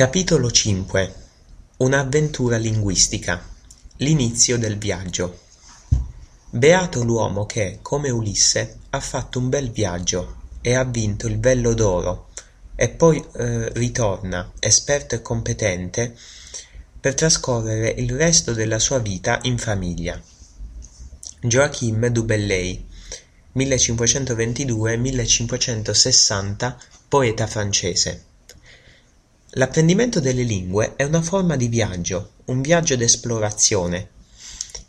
Capitolo cinque. Un'avventura linguistica. L'inizio del viaggio. Beato l'uomo che, come Ulisse, ha fatto un bel viaggio e ha vinto il vello d'oro e poi eh, ritorna, esperto e competente, per trascorrere il resto della sua vita in famiglia. Joachim du Bellay 1522-1560, poeta francese L'apprendimento delle lingue è una forma di viaggio, un viaggio d'esplorazione.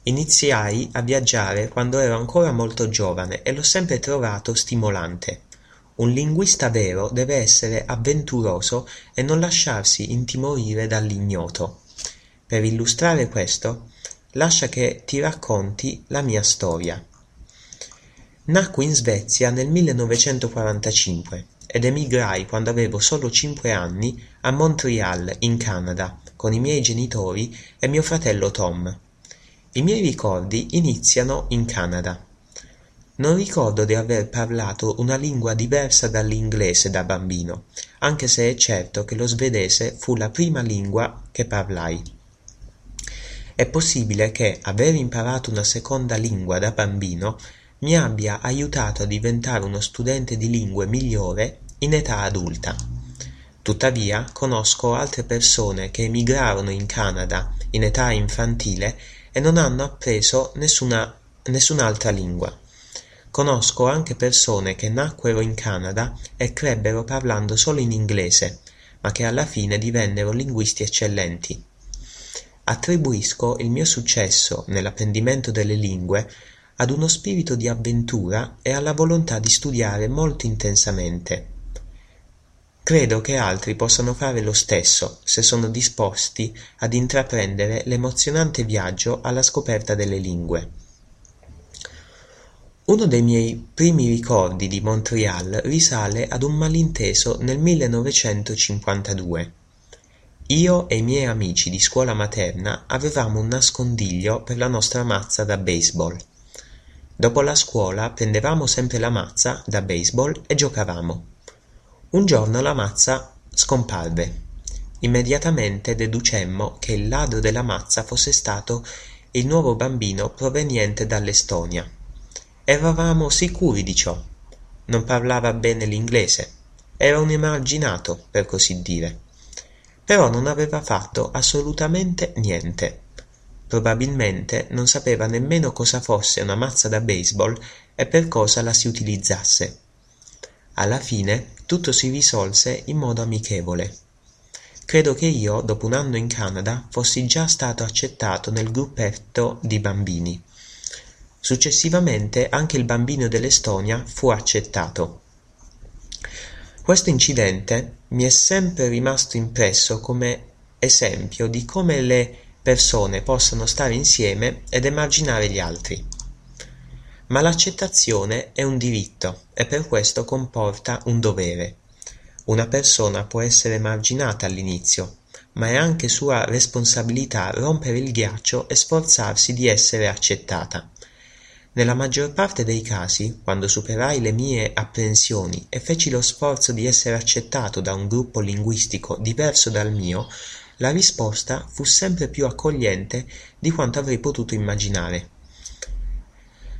Iniziai a viaggiare quando ero ancora molto giovane e l'ho sempre trovato stimolante. Un linguista vero deve essere avventuroso e non lasciarsi intimorire dall'ignoto. Per illustrare questo, lascia che ti racconti la mia storia. Nacqui in Svezia nel 1945 ed emigrai quando avevo solo cinque anni a Montreal, in Canada, con i miei genitori e mio fratello Tom. I miei ricordi iniziano in Canada. Non ricordo di aver parlato una lingua diversa dall'inglese da bambino, anche se è certo che lo svedese fu la prima lingua che parlai. È possibile che aver imparato una seconda lingua da bambino mi abbia aiutato a diventare uno studente di lingue migliore in età adulta. Tuttavia conosco altre persone che emigrarono in Canada in età infantile e non hanno appreso nessuna, nessun'altra lingua. Conosco anche persone che nacquero in Canada e crebbero parlando solo in inglese, ma che alla fine divennero linguisti eccellenti. Attribuisco il mio successo nell'apprendimento delle lingue ad uno spirito di avventura e alla volontà di studiare molto intensamente. Credo che altri possano fare lo stesso se sono disposti ad intraprendere l'emozionante viaggio alla scoperta delle lingue. Uno dei miei primi ricordi di Montreal risale ad un malinteso nel 1952. Io e i miei amici di scuola materna avevamo un nascondiglio per la nostra mazza da baseball. Dopo la scuola prendevamo sempre la mazza da baseball e giocavamo. Un giorno la mazza scomparve. Immediatamente deducemmo che il ladro della mazza fosse stato il nuovo bambino proveniente dall'Estonia. Eravamo sicuri di ciò. Non parlava bene l'inglese. Era un emarginato, per così dire. Però non aveva fatto assolutamente niente Probabilmente non sapeva nemmeno cosa fosse una mazza da baseball e per cosa la si utilizzasse. Alla fine tutto si risolse in modo amichevole. Credo che io, dopo un anno in Canada, fossi già stato accettato nel gruppetto di bambini. Successivamente anche il bambino dell'Estonia fu accettato. Questo incidente mi è sempre rimasto impresso come esempio di come le persone possano stare insieme ed emarginare gli altri. Ma l'accettazione è un diritto e per questo comporta un dovere. Una persona può essere emarginata all'inizio, ma è anche sua responsabilità rompere il ghiaccio e sforzarsi di essere accettata. Nella maggior parte dei casi, quando superai le mie apprensioni e feci lo sforzo di essere accettato da un gruppo linguistico diverso dal mio, la risposta fu sempre più accogliente di quanto avrei potuto immaginare.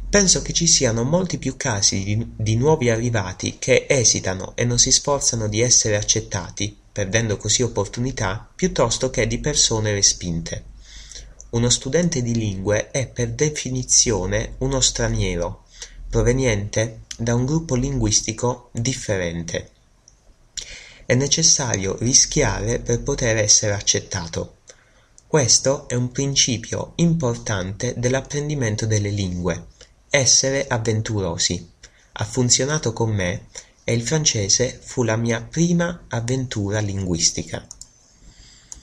Penso che ci siano molti più casi di, di nuovi arrivati che esitano e non si sforzano di essere accettati, perdendo così opportunità, piuttosto che di persone respinte. Uno studente di lingue è per definizione uno straniero, proveniente da un gruppo linguistico differente. È necessario rischiare per poter essere accettato. Questo è un principio importante dell'apprendimento delle lingue. Essere avventurosi. Ha funzionato con me e il francese fu la mia prima avventura linguistica.